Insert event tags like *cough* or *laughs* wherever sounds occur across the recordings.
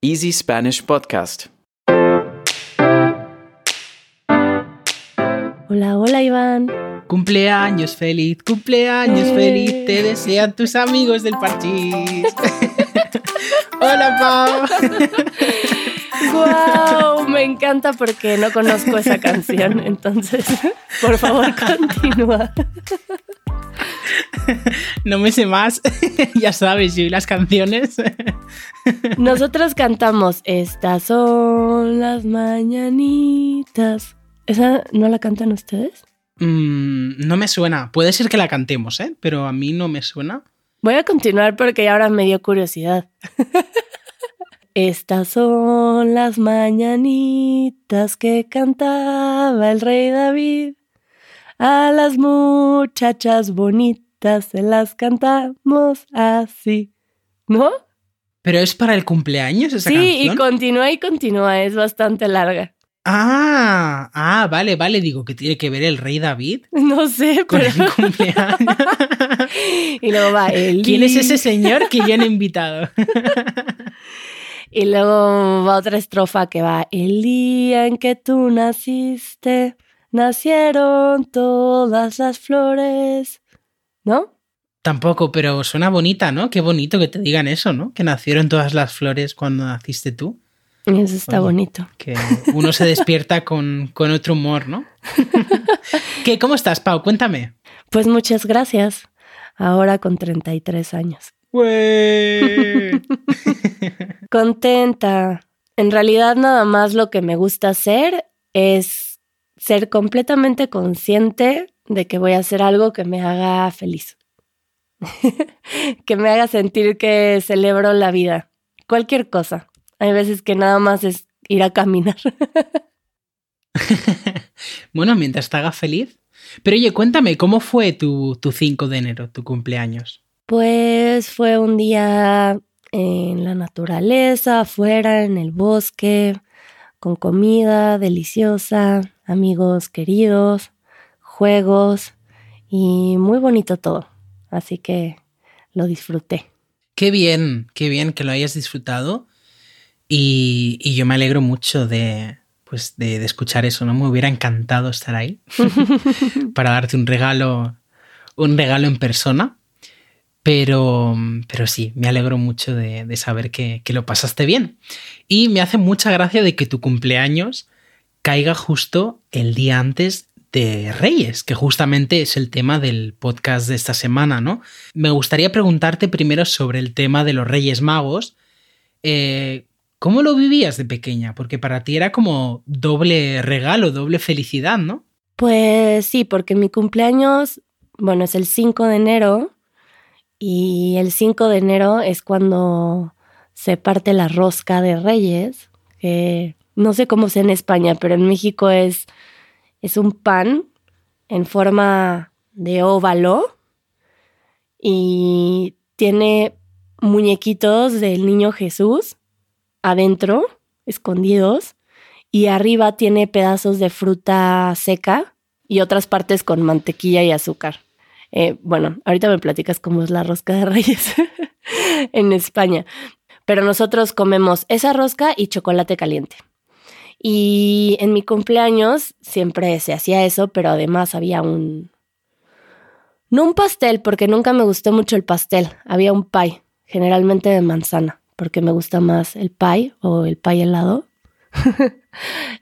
Easy Spanish Podcast. Hola, hola Iván. Cumpleaños feliz, cumpleaños Eh. feliz, te desean tus amigos del parchís. *laughs* Hola Pau. ¡Wow! Me encanta porque no conozco esa *laughs* canción. Entonces, por favor, continúa. No me sé más, *laughs* ya sabes, yo y las canciones. Nosotros cantamos Estas son las mañanitas. ¿Esa no la cantan ustedes? Mm, no me suena, puede ser que la cantemos, ¿eh? pero a mí no me suena. Voy a continuar porque ahora me dio curiosidad. *laughs* Estas son las mañanitas que cantaba el rey David. A las muchachas bonitas se las cantamos así. ¿No? ¿Pero es para el cumpleaños esa sí, canción? y continúa y continúa, es bastante larga. Ah, ah, vale, vale, digo que tiene que ver el rey David *laughs* No sé, con pero... el cumpleaños. *laughs* y luego va el ¿Quién es ese señor que ya han *laughs* invitado? Y luego va otra estrofa que va, el día en que tú naciste, nacieron todas las flores. ¿No? Tampoco, pero suena bonita, ¿no? Qué bonito que te digan eso, ¿no? Que nacieron todas las flores cuando naciste tú. Eso está bonito. Que uno se despierta con, con otro humor, ¿no? *laughs* ¿Qué, ¿Cómo estás, Pau? Cuéntame. Pues muchas gracias. Ahora con 33 años. *laughs* Contenta. En realidad nada más lo que me gusta hacer es ser completamente consciente de que voy a hacer algo que me haga feliz. *laughs* que me haga sentir que celebro la vida. Cualquier cosa. Hay veces que nada más es ir a caminar. *laughs* bueno, mientras te haga feliz. Pero oye, cuéntame, ¿cómo fue tu, tu 5 de enero, tu cumpleaños? Pues fue un día en la naturaleza, afuera, en el bosque, con comida deliciosa, amigos queridos, juegos y muy bonito todo. Así que lo disfruté. Qué bien, qué bien que lo hayas disfrutado. Y, y yo me alegro mucho de, pues, de, de escuchar eso, ¿no? Me hubiera encantado estar ahí *laughs* *laughs* para darte un regalo, un regalo en persona. Pero, pero sí, me alegro mucho de, saber que, que lo pasaste bien. Y me hace mucha gracia de que tu cumpleaños caiga justo el día antes de Reyes, que justamente es el tema del podcast de esta semana, ¿no? Me gustaría preguntarte primero sobre el tema de los Reyes Magos. Eh, ¿Cómo lo vivías de pequeña? Porque para ti era como doble regalo, doble felicidad, ¿no? Pues sí, porque mi cumpleaños, bueno, es el 5 de enero y el 5 de enero es cuando se parte la rosca de Reyes, que no sé cómo sea en España, pero en México es, es un pan en forma de óvalo y tiene muñequitos del niño Jesús adentro, escondidos, y arriba tiene pedazos de fruta seca y otras partes con mantequilla y azúcar. Eh, bueno, ahorita me platicas cómo es la rosca de reyes *laughs* en España, pero nosotros comemos esa rosca y chocolate caliente. Y en mi cumpleaños siempre se hacía eso, pero además había un... No un pastel, porque nunca me gustó mucho el pastel, había un pie, generalmente de manzana, porque me gusta más el pie o el pie helado. *laughs*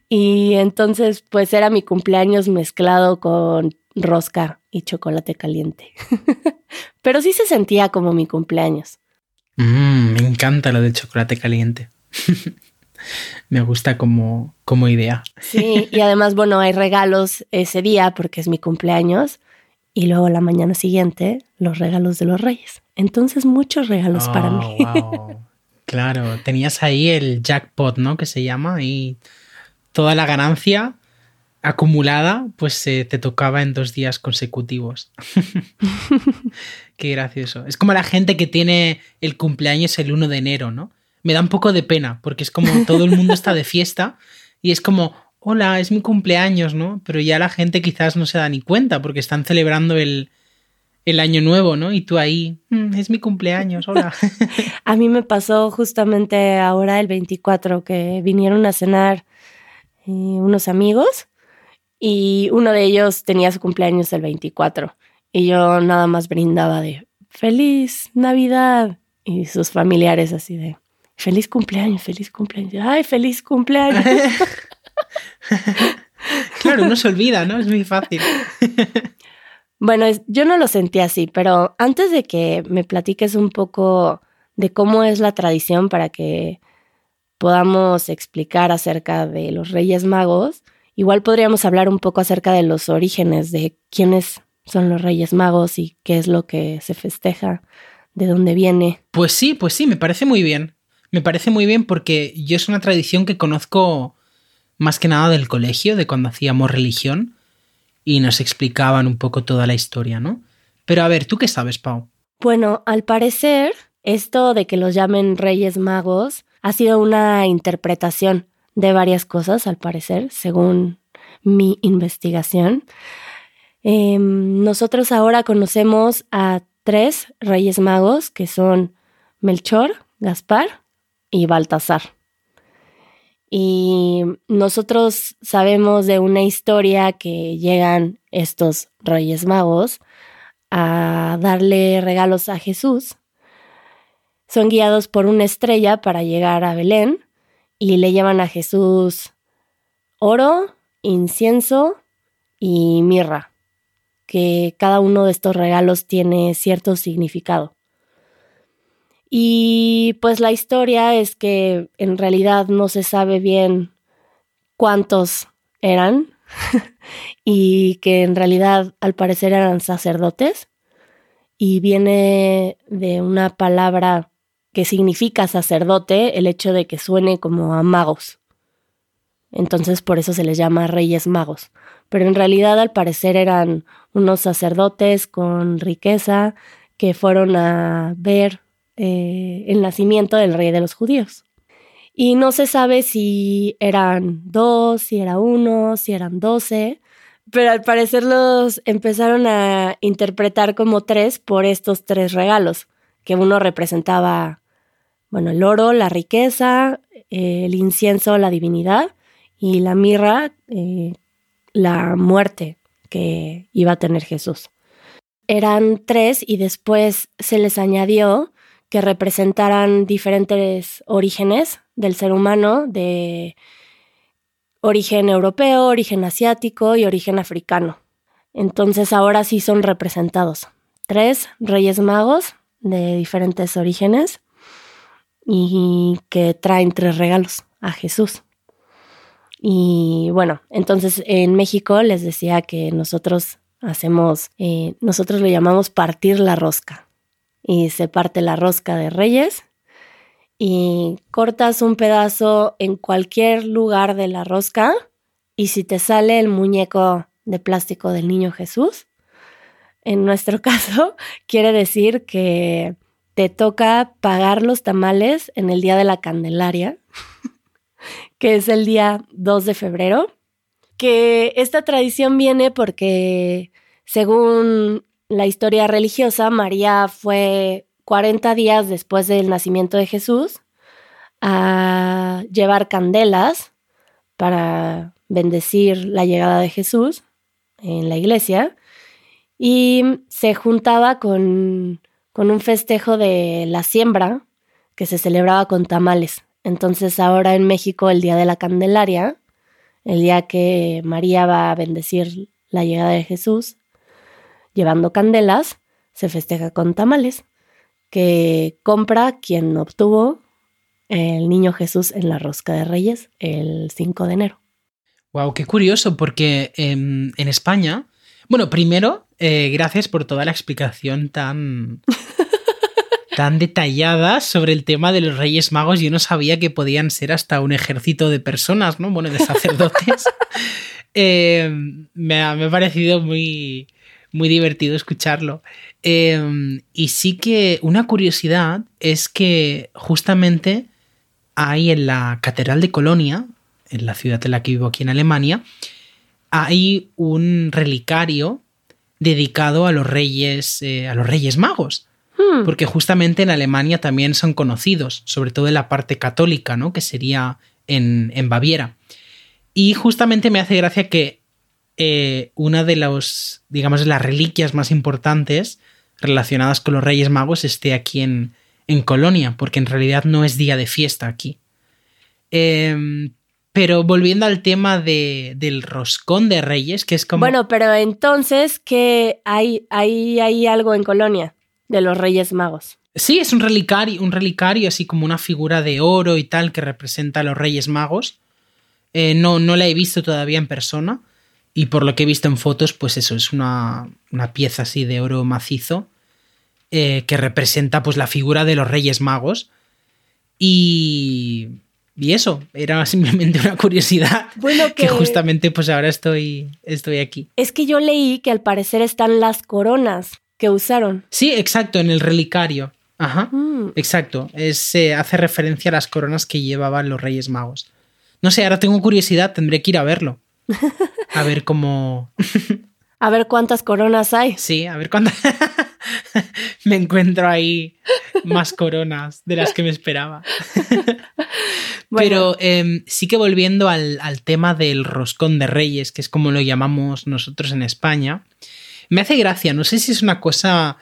y entonces pues era mi cumpleaños mezclado con rosca y chocolate caliente. *laughs* Pero sí se sentía como mi cumpleaños. Mm, me encanta lo del chocolate caliente. *laughs* me gusta como, como idea. Sí, y además, bueno, hay regalos ese día porque es mi cumpleaños y luego la mañana siguiente los regalos de los reyes. Entonces, muchos regalos para Oh, mí. wow. Claro, tenías ahí el jackpot, ¿no? Que se llama y toda la ganancia acumulada, pues eh, te tocaba en dos días consecutivos. *laughs* Qué gracioso. Es como la gente que tiene el cumpleaños el 1 de enero, ¿no? Me da un poco de pena, porque es como todo el mundo está de fiesta y es como, hola, es mi cumpleaños, ¿no? Pero ya la gente quizás no se da ni cuenta porque están celebrando el, el año nuevo, ¿no? Y tú ahí, "Mm, es mi cumpleaños, hola. *laughs* A mí me pasó justamente ahora el 24 que vinieron a cenar eh, unos amigos y uno de ellos tenía su cumpleaños el 24 y yo nada más brindaba de feliz Navidad y sus familiares así de feliz cumpleaños, feliz cumpleaños, ay, feliz cumpleaños. *laughs* claro, uno se olvida, ¿no? Es muy fácil. *laughs* Bueno, es- yo no lo sentí así, pero antes de que me platiques un poco de cómo es la tradición para que podamos explicar acerca de los Reyes Magos, igual podríamos hablar un poco acerca de los orígenes, de quiénes son los Reyes Magos y qué es lo que se festeja, de dónde viene. Pues sí, pues sí, me parece muy bien. Me parece muy bien porque yo es una tradición que conozco más que nada del colegio, de cuando hacíamos religión y nos explicaban un poco toda la historia, ¿no? Pero a ver, ¿tú qué sabes, Pau? Bueno, al parecer, esto de que los llamen Reyes Magos ha sido una interpretación de varias cosas, al parecer, según mi investigación. Em, nosotros ahora conocemos a tres Reyes Magos, que son Melchor, Gaspar y Baltasar. Y nosotros sabemos de una historia que llegan estos Reyes Magos a darle regalos a Jesús. Son guiados por una estrella para llegar a Belén y le llevan a Jesús oro, incienso y mirra, que cada uno de estos regalos tiene cierto significado. Y pues la historia es que en realidad no se sabe bien cuántos eran *laughs* y que en realidad al parecer eran sacerdotes y viene de una palabra que significa sacerdote el hecho de que suene como a magos. Entonces por eso se les llama reyes magos. Pero en realidad al parecer eran unos sacerdotes con riqueza que fueron a ver eh, el nacimiento del rey de los judíos. Y no se sabe si eran dos, si era uno, si eran doce, pero al parecer los empezaron a interpretar como tres por estos tres regalos, que uno representaba, bueno, el oro, la riqueza, eh, el incienso, la divinidad, y la mirra, eh, la muerte que iba a tener Jesús. Eran tres y después se les añadió que representaran diferentes orígenes del ser humano, de origen europeo, origen asiático y origen africano. Entonces ahora sí son representados. Tres reyes magos de diferentes orígenes y que traen tres regalos a Jesús. Y bueno, entonces en México les decía que nosotros hacemos, eh, nosotros lo llamamos partir la rosca. Y se parte la rosca de reyes y cortas un pedazo en cualquier lugar de la rosca y si te sale el muñeco de plástico del niño Jesús, en nuestro *laughs* caso quiere decir que te toca pagar los tamales en el día de la Candelaria, *laughs* que es el día 2 de febrero, que esta tradición viene porque según la historia religiosa, María fue 40 días después del nacimiento de Jesús a llevar candelas para bendecir la llegada de Jesús en la iglesia y se juntaba con, con un festejo de la siembra que se celebraba con tamales. Entonces ahora en México el día de la Candelaria, el día que María va a bendecir la llegada de Jesús, llevando candelas, se festeja con tamales que compra quien obtuvo el niño Jesús en la rosca de Reyes el 5 de enero. Wow, qué curioso, porque eh, en España, bueno, primero, eh, gracias por toda la explicación tan, *laughs* tan detallada sobre el tema de los Reyes Magos. Yo no sabía que podían ser hasta un ejército de personas, ¿no? Bueno, de sacerdotes. *laughs* eh, me, ha, me, ha, parecido muy, muy divertido escucharlo. Eh, y sí que una curiosidad es que justamente hay en la Catedral de Colonia, en la ciudad en la que vivo aquí en Alemania, hay un relicario dedicado a los reyes, eh, a los reyes magos. Hmm. Porque justamente en Alemania también son conocidos, sobre todo en la parte católica, ¿no? Que sería en, en Baviera. Y justamente me hace gracia que eh, una de los, digamos, de las reliquias más importantes relacionadas con los Reyes Magos esté aquí en, en Colonia, porque en realidad no es día de fiesta aquí. Em, pero volviendo al tema de, del roscón de Reyes, que es como... Bueno, pero entonces, ¿qué hay, hay, hay algo en Colonia de los Reyes Magos? Sí, es un relicario, un relicario, así como una figura de oro y tal que representa a los Reyes Magos. Eh, no, no la he visto todavía en persona. Y por lo que he visto en fotos, pues eso, es una, una pieza así de oro macizo eh, que representa pues la figura de los Reyes Magos. Y, y eso, era *laughs* simplemente una curiosidad. Bueno, *laughs* que... justamente pues ahora estoy, estoy aquí. Es que yo leí que al parecer están las coronas que usaron. Sí, exacto, en el relicario. Ajá, Mm. exacto. Es, eh, hace referencia a las coronas que llevaban los Reyes Magos. No sé, ahora tengo curiosidad, tendré que ir a verlo. *laughs* A ver cómo. A ver cuántas coronas hay. Sí, a ver cuándo. *laughs* me encuentro ahí más coronas de las que me esperaba. *laughs* Pero em, sí que volviendo al, al tema del roscón de reyes, que es como lo llamamos nosotros en España, me hace gracia, no sé si es una cosa,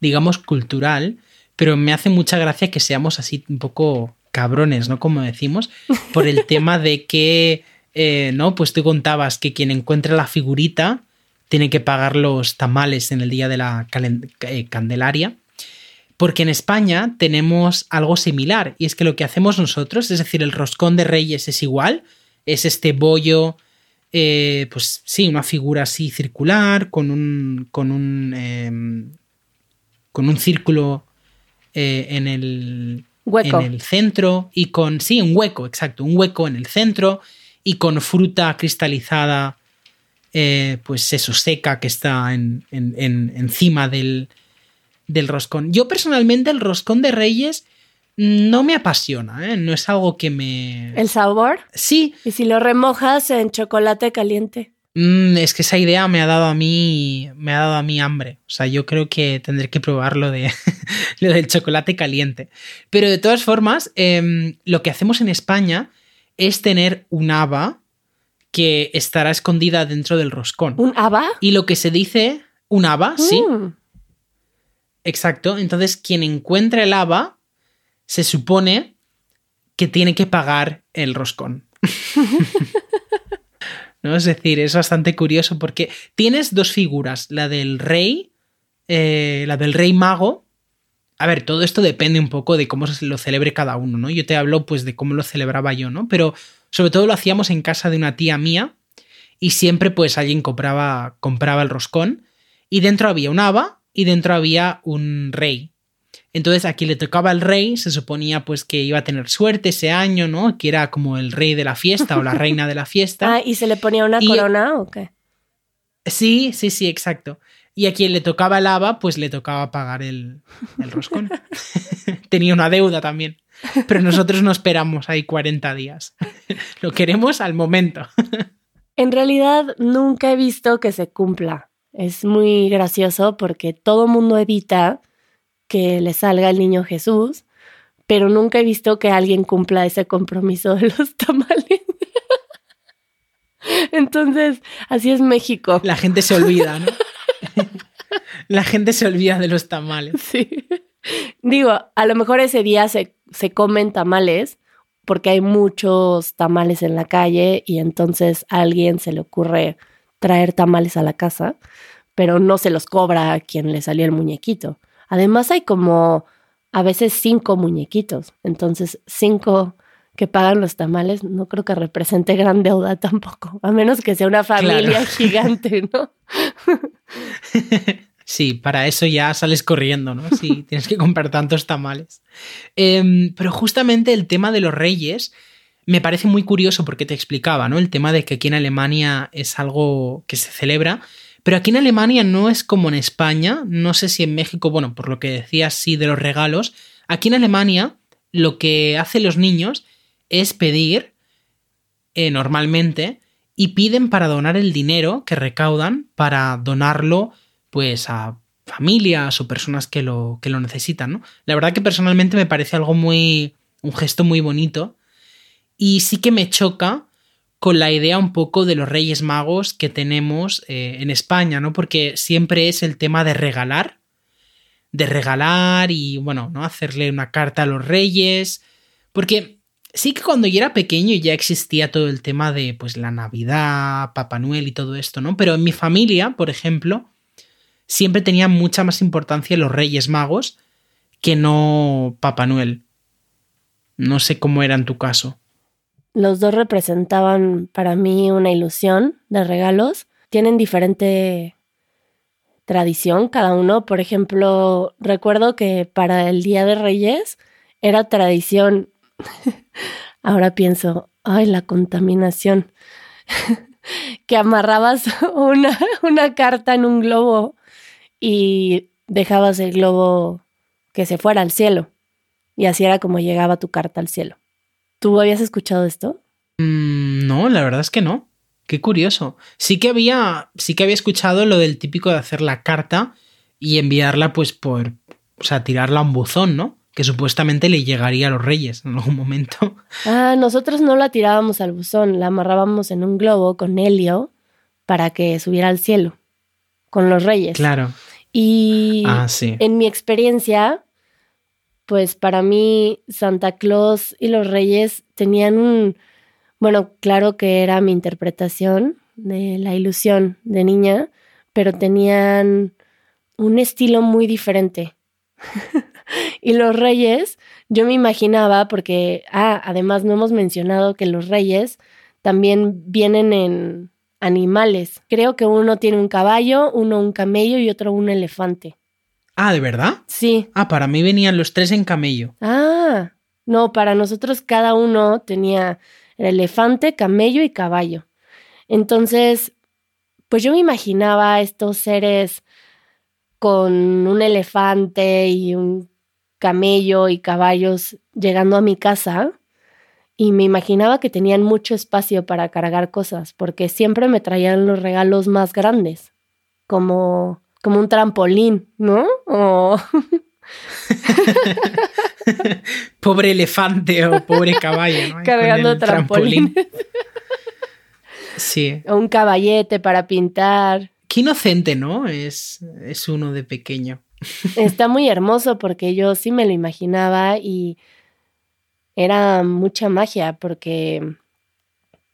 digamos, cultural, pero me hace mucha gracia que seamos así un poco cabrones, ¿no? Como decimos, por el *laughs* tema de que, eh, ¿no? Pues tú contabas que quien encuentra la figurita tiene que pagar los tamales en el día de la eh, Candelaria. Porque en España tenemos algo similar, y es que lo que hacemos nosotros, es decir, el roscón de reyes es igual, es este bollo, eh, pues sí, una figura así circular, con un, con un, em, con un círculo eh, en, el, Hueco. en el centro, y con, sí, un hueco, exacto, un hueco en el centro, y con fruta cristalizada, eh, pues eso, seca, que está en, en- en- encima del, del roscón. Yo personalmente el roscón de Reyes no me apasiona, ¿eh? no es algo que me... El sabor. Sí, Y si lo remojas en chocolate caliente. mm, es que esa idea me ha dado a mí, me ha dado a mí hambre. O sea, yo creo que tendré que probar lo, de, *laughs* lo del chocolate caliente. Pero de todas formas, em, lo que hacemos en España es tener un haba que estará escondida dentro del roscón. ¿Un haba? Y lo que se dice, un haba, sí, Mm. Exacto. Entonces, quien encuentra el haba se supone que tiene que pagar el roscón. *laughs* ¿No? Es decir, es bastante curioso porque tienes dos figuras, la del rey, eh, la del rey mago. A ver, todo esto depende un poco de cómo se lo celebre cada uno, ¿no? Yo te hablo pues de cómo lo celebraba yo, ¿no? Pero sobre todo lo hacíamos en casa de una tía mía y siempre pues alguien compraba, compraba el roscón y dentro había un haba y dentro había un rey. Entonces a quien le tocaba el rey se suponía pues que iba a tener suerte ese año, ¿no? Que era como el rey de la fiesta o la *laughs* reina de la fiesta. Ah, ¿y se le ponía una Y- corona o qué? Sí, sí, sí, exacto. Y a quien le tocaba el haba, pues le tocaba pagar el, el roscón. *laughs* *laughs* Tenía una deuda también. Pero nosotros no esperamos ahí 40 días. *laughs* Lo queremos al momento. *laughs* En realidad nunca he visto que se cumpla. Es muy gracioso porque todo mundo evita que le salga el niño Jesús, pero nunca he visto que alguien cumpla ese compromiso de los *laughs* tamales. Entonces, así es México. La gente se olvida, ¿no? La gente se olvida de los tamales. Sí. Digo, a lo mejor ese día se, se comen tamales porque hay muchos tamales en la calle y entonces a alguien se le ocurre traer tamales a la casa, pero no se los cobra a quien le salió el muñequito. Además hay como a veces cinco muñequitos, entonces cinco que pagan los tamales no creo que represente gran deuda tampoco, a menos que sea una familia Claro. gigante, ¿no? *laughs* Sí, para eso ya sales corriendo, ¿no? Si *laughs* tienes que comprar tantos tamales. Em, pero justamente el tema de los reyes me parece muy curioso porque te explicaba, ¿no? El tema de que aquí en Alemania es algo que se celebra, pero aquí en Alemania no es como en España, no sé si en México, bueno, por lo que decías, sí, de los regalos. Aquí en Alemania lo que hacen los niños es pedir, eh, normalmente, y piden para donar el dinero que recaudan para donarlo pues a familias o personas que lo, que lo necesitan, ¿no? La verdad que personalmente me parece algo muy, un gesto muy bonito y sí que me choca con la idea un poco de los Reyes Magos que tenemos eh, en España, ¿no? Porque siempre es el tema de regalar, de regalar y, bueno, ¿no? Hacerle una carta a los Reyes, porque sí que cuando yo era pequeño ya existía todo el tema de, pues, la Navidad, Papá Noel y todo esto, ¿no? Pero en mi familia, por ejemplo, siempre tenía mucha más importancia los Reyes Magos que no Papá Noel. No sé cómo era en tu caso. Los dos representaban para mí una ilusión de regalos. Tienen diferente tradición cada uno. Por ejemplo, recuerdo que para el Día de Reyes era tradición. *laughs* Ahora pienso, ay, la contaminación. *laughs* que amarrabas *laughs* una, una carta en un globo y dejabas el globo que se fuera al cielo. Y así era como llegaba tu carta al cielo. ¿Tú habías escuchado esto? Mm, no, la verdad es que no. Qué curioso. Sí que había, sí que había escuchado lo del típico de hacer la carta y enviarla, pues, por, o sea, tirarla a un buzón, ¿no? Que supuestamente le llegaría a los reyes en algún momento. *laughs* Ah, nosotros no la tirábamos al buzón, la amarrábamos en un globo con helio para que subiera al cielo con los reyes. Claro. Y Ah, sí. en mi experiencia, pues para mí Santa Claus y los Reyes tenían un, bueno, claro que era mi interpretación de la ilusión de niña, pero tenían un estilo muy diferente. *laughs* y los Reyes, yo me imaginaba, porque, ah, además no hemos mencionado que los Reyes también vienen en animales. Creo que uno tiene un caballo, uno un camello y otro un elefante. Ah, ¿de verdad? Sí. Ah, para mí venían los tres en camello. Ah, no, para nosotros cada uno tenía el elefante, camello y caballo. Entonces, pues yo me imaginaba estos seres con un elefante y un camello y caballos llegando a mi casa y me imaginaba que tenían mucho espacio para cargar cosas, porque siempre me traían los regalos más grandes, como, como un trampolín, ¿no? O *laughs* pobre elefante o pobre caballo, ¿no? *laughs* Cargando trampolín. *laughs* Sí. o un caballete para pintar. Qué inocente, ¿no? Es, es uno de pequeño. Está muy hermoso porque yo sí me lo imaginaba y era mucha magia porque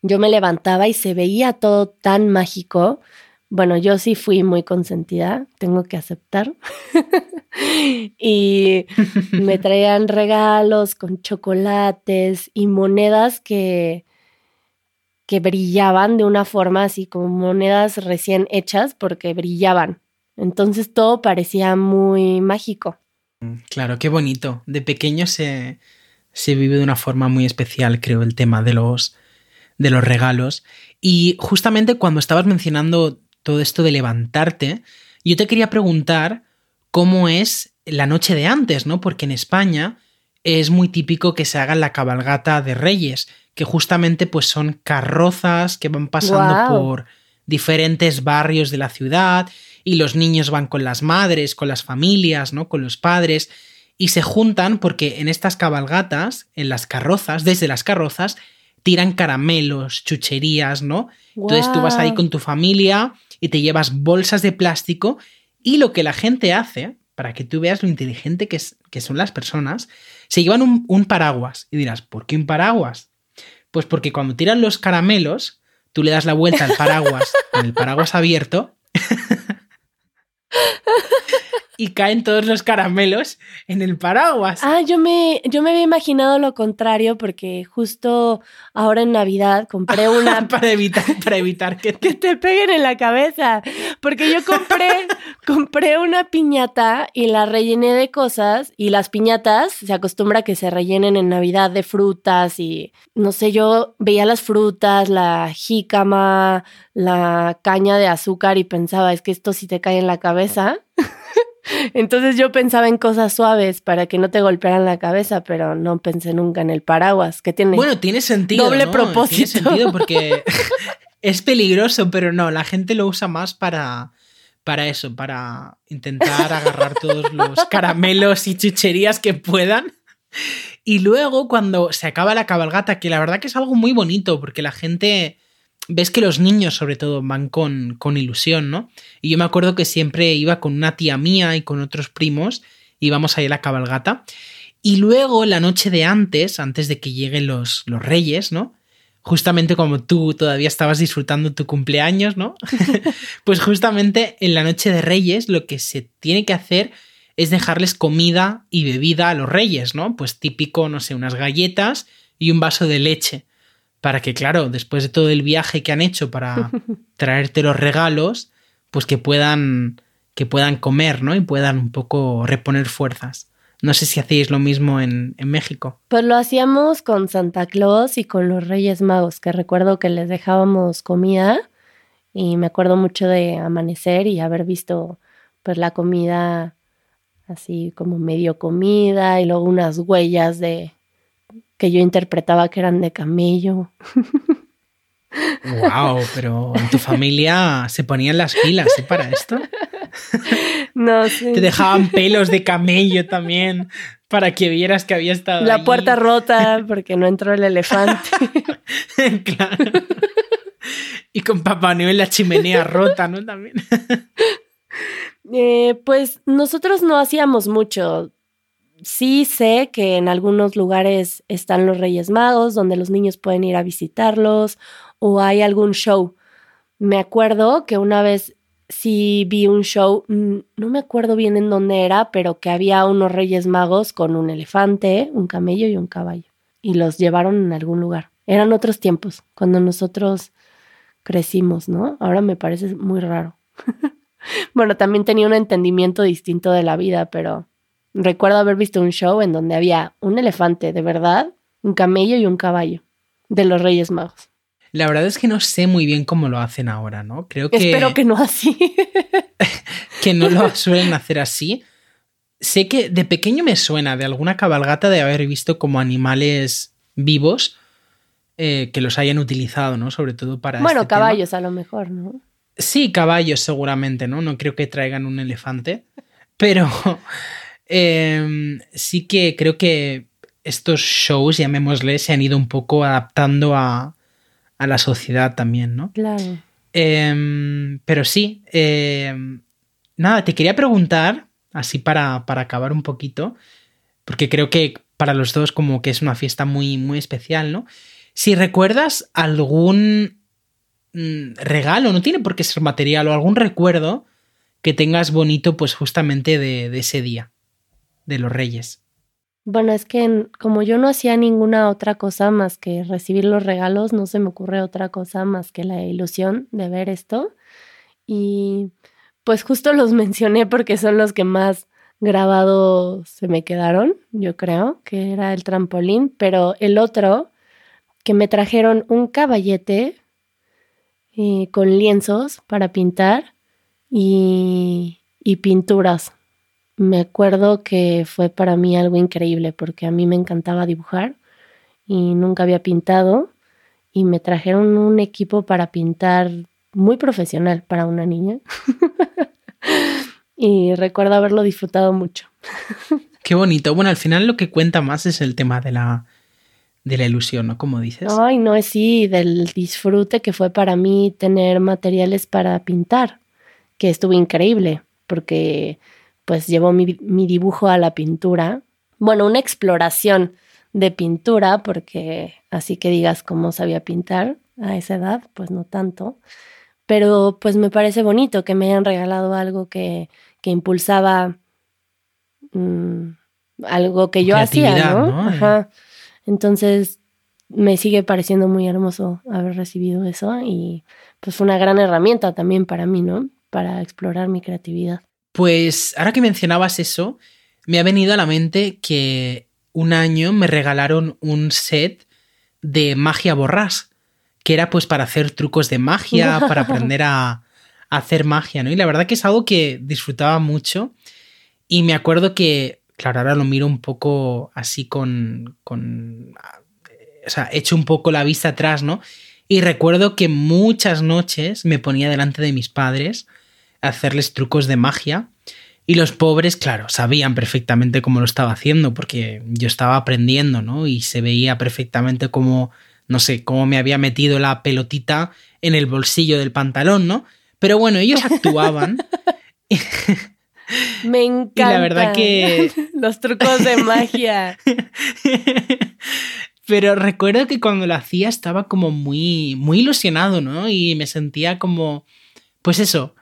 yo me levantaba y se veía todo tan mágico. Bueno, yo sí fui muy consentida, tengo que aceptar. *laughs* y me *laughs* traían regalos con chocolates y monedas que, que brillaban de una forma así como monedas recién hechas porque brillaban. Entonces todo parecía muy mágico. Claro, qué bonito. De pequeño se, se vive de una forma muy especial, creo, el tema de los, de los regalos. Y justamente cuando estabas mencionando todo esto de levantarte, yo te quería preguntar cómo es la noche de antes, ¿no? Porque en España es muy típico que se haga la cabalgata de reyes, que justamente pues son carrozas que van pasando por diferentes barrios de la ciudad y los niños van con las madres, con las familias, ¿no? Con los padres y se juntan porque en estas cabalgatas, en las carrozas, desde las carrozas, tiran caramelos, chucherías, ¿no? Entonces tú vas ahí con tu familia y te llevas bolsas de plástico y lo que la gente hace, para que tú veas lo inteligente que, es- que son las personas, se llevan un, un paraguas y dirás, ¿por qué un paraguas? Pues porque cuando tiran los caramelos, tú le das la vuelta al paraguas con el paraguas abierto *laughs* y caen todos los caramelos en el paraguas. Ah, yo me, yo me había imaginado lo contrario porque justo ahora en Navidad compré *laughs* una para evitar, para evitar que que te... peguen en la cabeza. Porque yo compré, *laughs* compré una piñata y la rellené de cosas. Y las piñatas se acostumbra a que se rellenen en Navidad de frutas y no sé, yo veía las frutas, la jícama, la caña de azúcar y pensaba, es que esto sí te cae en la cabeza. *laughs* Entonces yo pensaba en cosas suaves para que no te golpearan la cabeza, pero no pensé nunca en el paraguas, que tiene Bueno, tiene sentido. Doble ¿no? propósito. Tiene sentido porque *laughs* es peligroso, pero no, la gente lo usa más para, para eso, para intentar agarrar todos los *laughs* caramelos y chucherías que puedan. Y luego cuando se acaba la cabalgata, que la verdad que es algo muy bonito, porque la gente, ves que los niños sobre todo van con, con ilusión, ¿no? Y yo me acuerdo que siempre iba con una tía mía y con otros primos, íbamos ahí a la cabalgata. Y luego la noche de antes, antes de que lleguen los, los reyes, ¿no? Justamente como tú todavía estabas disfrutando tu cumpleaños, ¿no? *laughs* pues justamente en la noche de reyes lo que se tiene que hacer es dejarles comida y bebida a los reyes, ¿no? Pues típico, no sé, unas galletas y un vaso de leche. Para que, claro, después de todo el viaje que han hecho para *laughs* traerte los regalos, pues que puedan, que puedan comer, ¿no? Y puedan un poco reponer fuerzas. No sé si hacéis lo mismo en, en, México. Pues lo hacíamos con Santa Claus y con los Reyes Magos, que recuerdo que les dejábamos comida y me acuerdo mucho de amanecer y haber visto pues la comida así como medio comida y luego unas huellas de que yo interpretaba que eran de camello. Wow, pero en tu familia se ponían las pilas ¿eh? para esto. No sé. Te dejaban pelos de camello también para que vieras que había estado. La puerta rota porque no entró el elefante. *laughs* claro. Y con Papá Noel la chimenea rota, ¿no? También. Eh, pues nosotros no hacíamos mucho. Sí sé que en algunos lugares están los Reyes Magos, donde los niños pueden ir a visitarlos, o hay algún show. Me acuerdo que una vez sí vi un show, mm, no me acuerdo bien en dónde era, pero que había unos Reyes Magos con un elefante, un camello y un caballo. Y los llevaron en algún lugar. Eran otros tiempos, cuando nosotros crecimos, ¿no? Ahora me parece muy raro. *laughs* bueno, también tenía un entendimiento distinto de la vida, pero recuerdo haber visto un show en donde había un elefante de verdad, un camello y un caballo de los Reyes Magos. La verdad es que no sé muy bien cómo lo hacen ahora, ¿no? Creo que. Espero que no así. *laughs* que no lo suelen hacer así. Sé que de pequeño me suena de alguna cabalgata de haber visto como animales vivos eh, que los hayan utilizado, ¿no? Sobre todo para. Bueno, este caballos tema. a lo mejor, ¿no? Sí, caballos seguramente, ¿no? No creo que traigan un elefante, pero eh, sí que creo que estos shows, llamémosle, se han ido un poco adaptando a, a la sociedad también, ¿no? Claro. Eh, pero sí, eh, nada, te quería preguntar, así para, para acabar un poquito, porque creo que para los dos como que es una fiesta muy, muy especial, ¿no? Si recuerdas algún mm, regalo, no tiene por qué ser material o algún recuerdo que tengas bonito pues justamente de, de ese día, de los reyes. Bueno, es que como yo no hacía ninguna otra cosa más que recibir los regalos, no se me ocurre otra cosa más que la ilusión de ver esto. Y pues justo los *laughs* mencioné porque son los que más grabados se me quedaron, yo creo, que era el trampolín, pero el otro, que me trajeron un caballete eh, con lienzos para pintar y, y pinturas. Me acuerdo que fue para mí algo increíble porque a mí me encantaba dibujar y nunca había pintado y me trajeron un equipo para pintar muy profesional para una niña. *laughs* y recuerdo haberlo disfrutado mucho. *laughs* Qué bonito. Bueno, al final lo que cuenta más es el tema de la, de la ilusión, ¿no? Como dices. Ay, no, sí, del disfrute que fue para mí tener materiales para pintar, que estuvo increíble, porque pues llevó mi, mi dibujo a la pintura. Bueno, una exploración de pintura, porque así que digas cómo sabía pintar a esa edad, pues no tanto. Pero pues me parece bonito que me hayan regalado algo que, que impulsaba mm, algo que yo hacía, ¿no? ¿no? Ajá. Entonces me sigue pareciendo muy hermoso haber recibido eso y pues fue una gran herramienta también para mí, ¿no? Para explorar mi creatividad. Pues ahora que mencionabas eso, me ha venido a la mente que un año me regalaron un set de magia borrás, que era pues para hacer trucos de magia, *laughs* para aprender a, a hacer magia, ¿no? Y la verdad que es algo que disfrutaba mucho y me acuerdo que, claro, ahora lo miro un poco así con, con o sea, echo un poco la vista atrás, ¿no? Y recuerdo que muchas noches me ponía delante de mis padres hacerles trucos de magia. Y los pobres, claro, sabían perfectamente cómo lo estaba haciendo, porque yo estaba aprendiendo, ¿no? Y se veía perfectamente cómo, no sé, cómo me había metido la pelotita en el bolsillo del pantalón, ¿no? Pero bueno, ellos *laughs* actuaban. Me encanta. Y la verdad que. *laughs* Los trucos de magia. *laughs* Pero recuerdo que cuando lo hacía estaba como muy, muy ilusionado, ¿no? Y me sentía como, pues eso,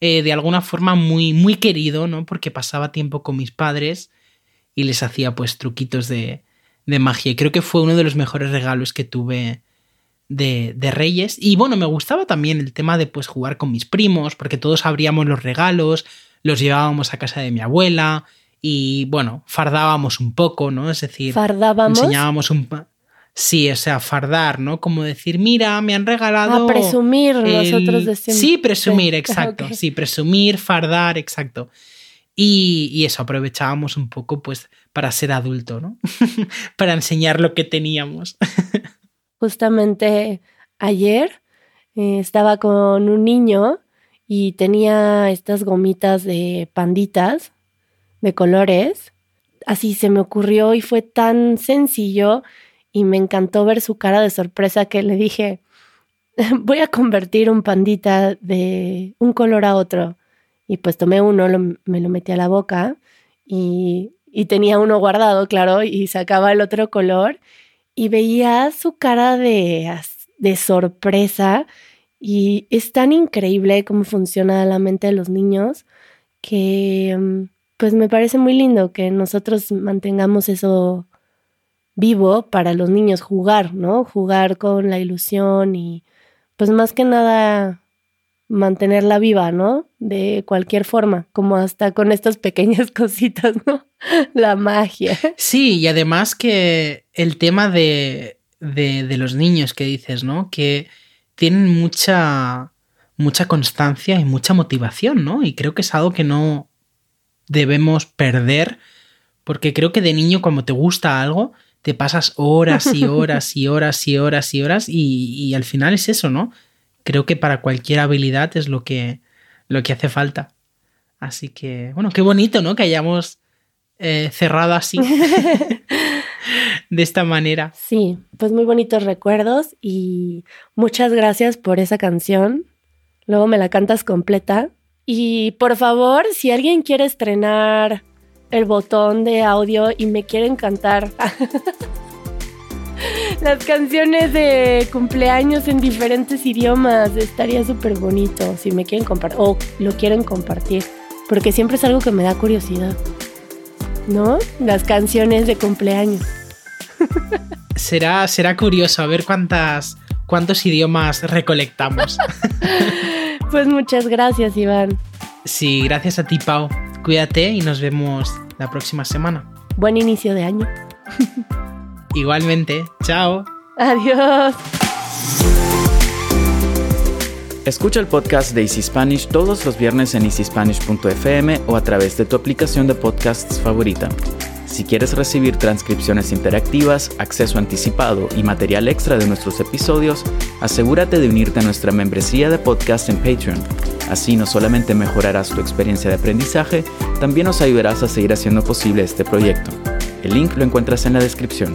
eh, de alguna forma muy, muy querido, ¿no? Porque pasaba tiempo con mis padres y les hacía pues truquitos de, de magia. Y creo que fue uno de los mejores regalos que tuve de, de, Reyes. Y bueno, me gustaba también el tema de pues jugar con mis primos, porque todos abríamos los regalos, los llevábamos a casa de mi abuela y bueno, fardábamos un poco, ¿no? Es decir, fardábamos. Enseñábamos un... Sí, o sea, fardar, ¿no? Como decir, mira, me han regalado... A presumir, nosotros decimos. Sí, presumir, *laughs* exacto. Sí, presumir, fardar, exacto. Y, y, eso, aprovechábamos un poco, pues, para ser adulto, ¿no? *laughs* para enseñar lo que teníamos. *laughs* Justamente ayer eh, estaba con un niño y tenía estas gomitas de panditas de colores. Así se me ocurrió y fue tan sencillo y me encantó ver su cara de sorpresa que le dije, *laughs* voy a convertir un pandita de un color a otro. Y pues tomé uno, me lo metí a la boca y, y tenía uno guardado, claro, y sacaba el otro color y veía su cara de, de sorpresa y es tan increíble cómo funciona la mente de los niños que mm, pues me parece muy lindo que nosotros mantengamos eso vivo para los niños, jugar, ¿no? Jugar con la ilusión y pues más que nada mantenerla viva, ¿no? De cualquier forma, como hasta con estas pequeñas *laughs* cositas, ¿no? La magia. Sí, y además que el tema de, de, los niños que dices, ¿no? Que tienen mucha, mucha constancia y mucha motivación, ¿no? Y creo que es algo que no debemos perder, porque creo que de niño cuando te gusta algo, te pasas *laughs* horas y horas y horas y horas y horas y, al final es eso, ¿no? Creo que para cualquier habilidad es lo que, lo que hace falta. Así que, bueno, qué bonito, ¿no? Que hayamos eh, cerrado así. *laughs* de esta manera. Sí, pues muy bonitos recuerdos y muchas gracias por esa canción. Luego me la cantas completa. Y por favor, si alguien quiere estrenar el botón de audio y me quieren cantar *laughs* las canciones de cumpleaños en diferentes idiomas, estaría súper bonito si me quieren compartir o lo quieren compartir, porque siempre es algo que me da curiosidad. ¿No? Las canciones de cumpleaños *laughs* será, será curioso a ver cuántas, cuántos idiomas recolectamos. *laughs* pues muchas gracias, Iván. Sí, gracias a ti, Pau. Cuídate y nos vemos la próxima semana. Buen inicio de año. *laughs* Igualmente. Chao. Adiós. Escucha el podcast de Easy Spanish todos los viernes en easyspanish.fm o a través de tu aplicación de podcasts favorita. Si quieres recibir transcripciones interactivas, acceso anticipado y material extra de nuestros episodios, asegúrate de unirte a nuestra membresía de podcast en Patreon. Así no solamente mejorarás tu experiencia de aprendizaje, también nos ayudarás a seguir haciendo posible este proyecto. El link lo encuentras en la descripción.